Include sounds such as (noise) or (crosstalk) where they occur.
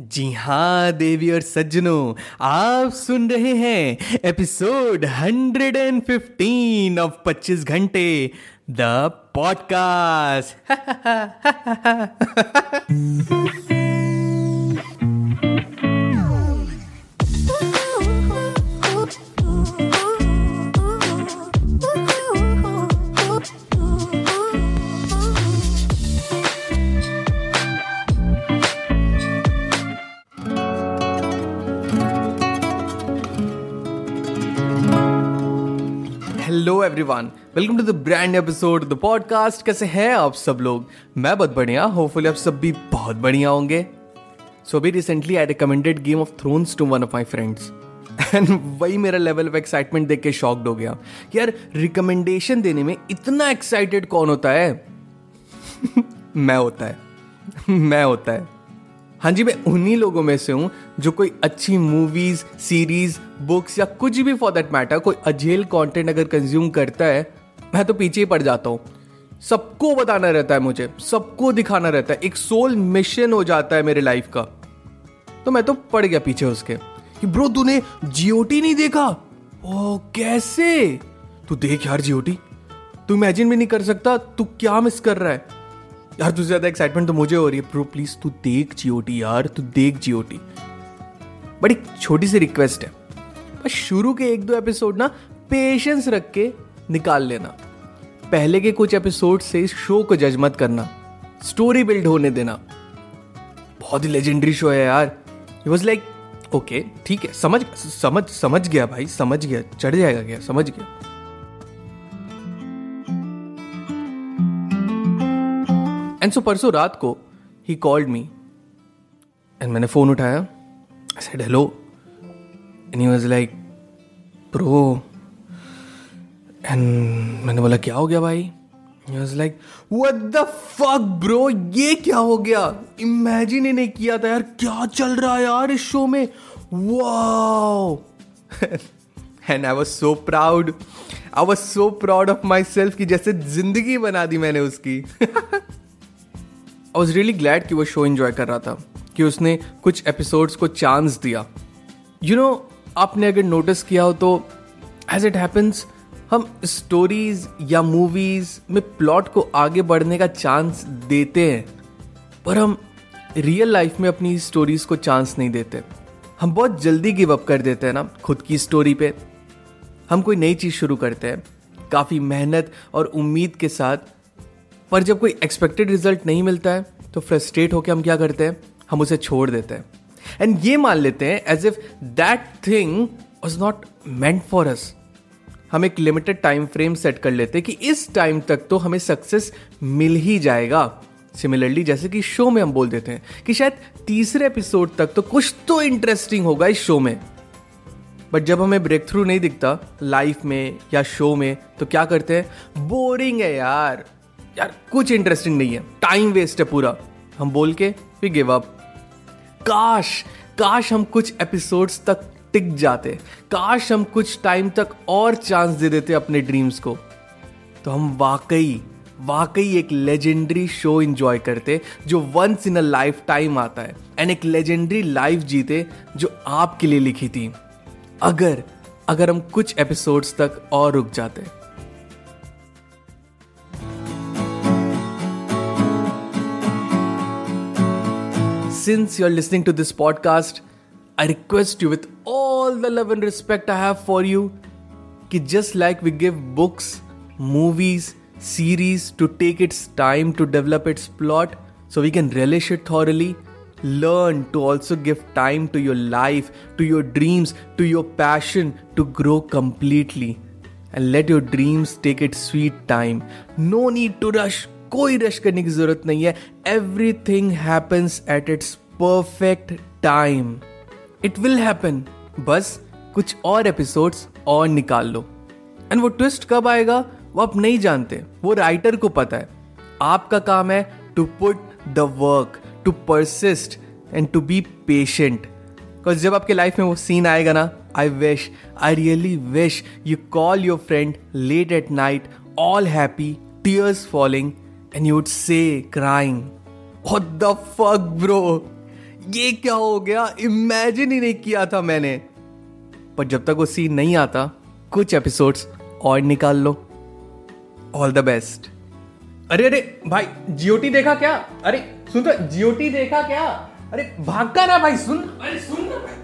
जी हाँ देवी और सज्जनों, आप सुन रहे हैं एपिसोड 115 ऑफ़ 25 घंटे, the podcast. (laughs) (laughs) Hello everyone, welcome to the brand episode, the podcast. कैसे हैं आप सब लोग? मैं बहुत बढ़िया, होपफुली आप सब भी बहुत बढ़िया होंगे। सो अभी recently I recommended Game of Thrones to one of my friends and वही मेरा लेवल ऑफ़ एक्साइटमेंट देख के शॉक्ड हो गया। यार रिकमेंडेशन देने में इतना एक्साइटेड कौन होता है? (laughs) मैं होता है। (laughs) मैं होता है। हाँ जी, मैं उन्हीं लोगों में से हूँ जो कोई अच्छी मूवीज़ सीरीज़ बुक्स या कुछ भी फॉर दैट मैटर कोई अजेल कंटेंट अगर कंज्यूम करता है, मैं तो पीछे ही पड़ जाता हूँ। सबको बताना रहता है मुझे, सबको दिखाना रहता है। एक सोल मिशन हो जाता है मेरे लाइफ का। तो मैं तो पड़ गया पीछे उसके। कि ब्रो तूने जीओटी नहीं देखा? ओ कैसे? तू देख यार जीओटी तू इमेजिन भी नहीं कर सकता, तू क्या मिस कर रहा है? यार, तुझसे ज़्यादा एक्साइटमेंट तो मुझे हो रही है। प्रो प्लीज़ तू देख जीओटी यार, तू देख जीओटी बड़ी छोटी सी रिक्वेस्ट है। बस शुरू के एक दो एपिसोड ना पेशेंस रख के निकाल लेना। पहले के कुछ एपिसोड से इस शो को जज मत करना। स्टोरी बिल्ड होने देना। बहुत ही लेजेंडरी शो है यार। इट वॉज़ लाइक ओके ठीक है, समझ समझ समझ गया भाई, समझ गया, चढ़ जाएगा क्या? समझ गया। एंड सो परसों रात को ही कॉल्ड मी एंड मैंने फ़ोन उठाया. I said hello and he was like pro and मैंने बोला, क्या हो गया भाई? Was like what the fuck bro ये क्या हो गया? इमेजिन ही नहीं किया था यार. क्या चल रहा है यार इस शो में? Wow and I was so proud I was so proud of my self कि जैसे ज़िंदगी बना दी मैंने उसकी. (laughs) आई वॉज़ रियली ग्लैड कि वो शो इन्जॉय कर रहा था कि उसने कुछ एपिसोड्स को चांस दिया। यू you नो know, आपने अगर नोटिस किया हो तो एज इट हैपन्स हम स्टोरीज या मूवीज़ में प्लॉट को आगे बढ़ने का चांस देते हैं पर हम रियल लाइफ में अपनी स्टोरीज को चांस नहीं देते। हम बहुत जल्दी गिव अप कर देते हैं ना खुद की स्टोरी पे। हम कोई नई चीज़ शुरू करते हैं काफ़ी मेहनत और उम्मीद के साथ पर जब कोई एक्सपेक्टेड रिज़ल्ट नहीं मिलता है तो फ्रस्ट्रेट होकर हम क्या करते हैं? हम उसे छोड़ देते हैं। एंड ये मान लेते हैं as if that thing was not meant for us हम एक लिमिटेड टाइम फ्रेम सेट कर लेते हैं कि इस टाइम तक तो हमें सक्सेस मिल ही जाएगा। सिमिलरली जैसे कि शो में हम बोल देते हैं कि शायद तीसरे एपिसोड तक तो कुछ तो इंटरेस्टिंग होगा इस शो में। बट जब हमें ब्रेक थ्रू नहीं दिखता लाइफ में या शो में तो क्या करते हैं? बोरिंग है यार। यार, कुछ इंटरेस्टिंग नहीं है। टाइम वेस्ट है पूरा। हम बोल के फिर गिव अप काश काश हम कुछ एपिसोड्स तक टिक जाते। काश हम कुछ टाइम तक और चांस दे देते अपने ड्रीम्स को। तो हम वाकई वाकई एक लेजेंडरी शो इंजॉय करते, जो once in a lifetime आता है। एंड एक लेजेंडरी लाइफ जीते, जो आपके लिए लिखी थी। अगर अगर हम कुछ एपिसोड्स तक और रुक जाते। Since you're listening to this podcast, I request you with all the love and respect I have for you कि just like we give books, movies, series to take its time to develop its plot so we can relish it thoroughly, learn to also give time to your life, to your dreams, to your passion to grow completely. And let your dreams take its sweet time. No need to rush. कोई rush करने की ज़रूरत नहीं है। Everything happens at its perfect time it will happen बस कुछ और episodes और निकाल लो। एंड वो ट्विस्ट कब आएगा, वो आप नहीं जानते। वो राइटर को पता है। आपका काम है to put the work to persist and to be patient because जब आपके लाइफ में वो सीन आएगा ना I wish I really wish you call your friend late at night all happy tears falling and you would say crying What the fuck, bro? ये क्या हो गया? इमेजिन ही नहीं किया था मैंने. पर जब तक वो सीन नहीं आता कुछ एपिसोड्स और निकाल लो। ऑल द बेस्ट अरे अरे भाई जीओटी देखा क्या? अरे सुन तो जीओटी देखा क्या? अरे भाग कर रहा भाई? सुन। अरे सुन ना। भाई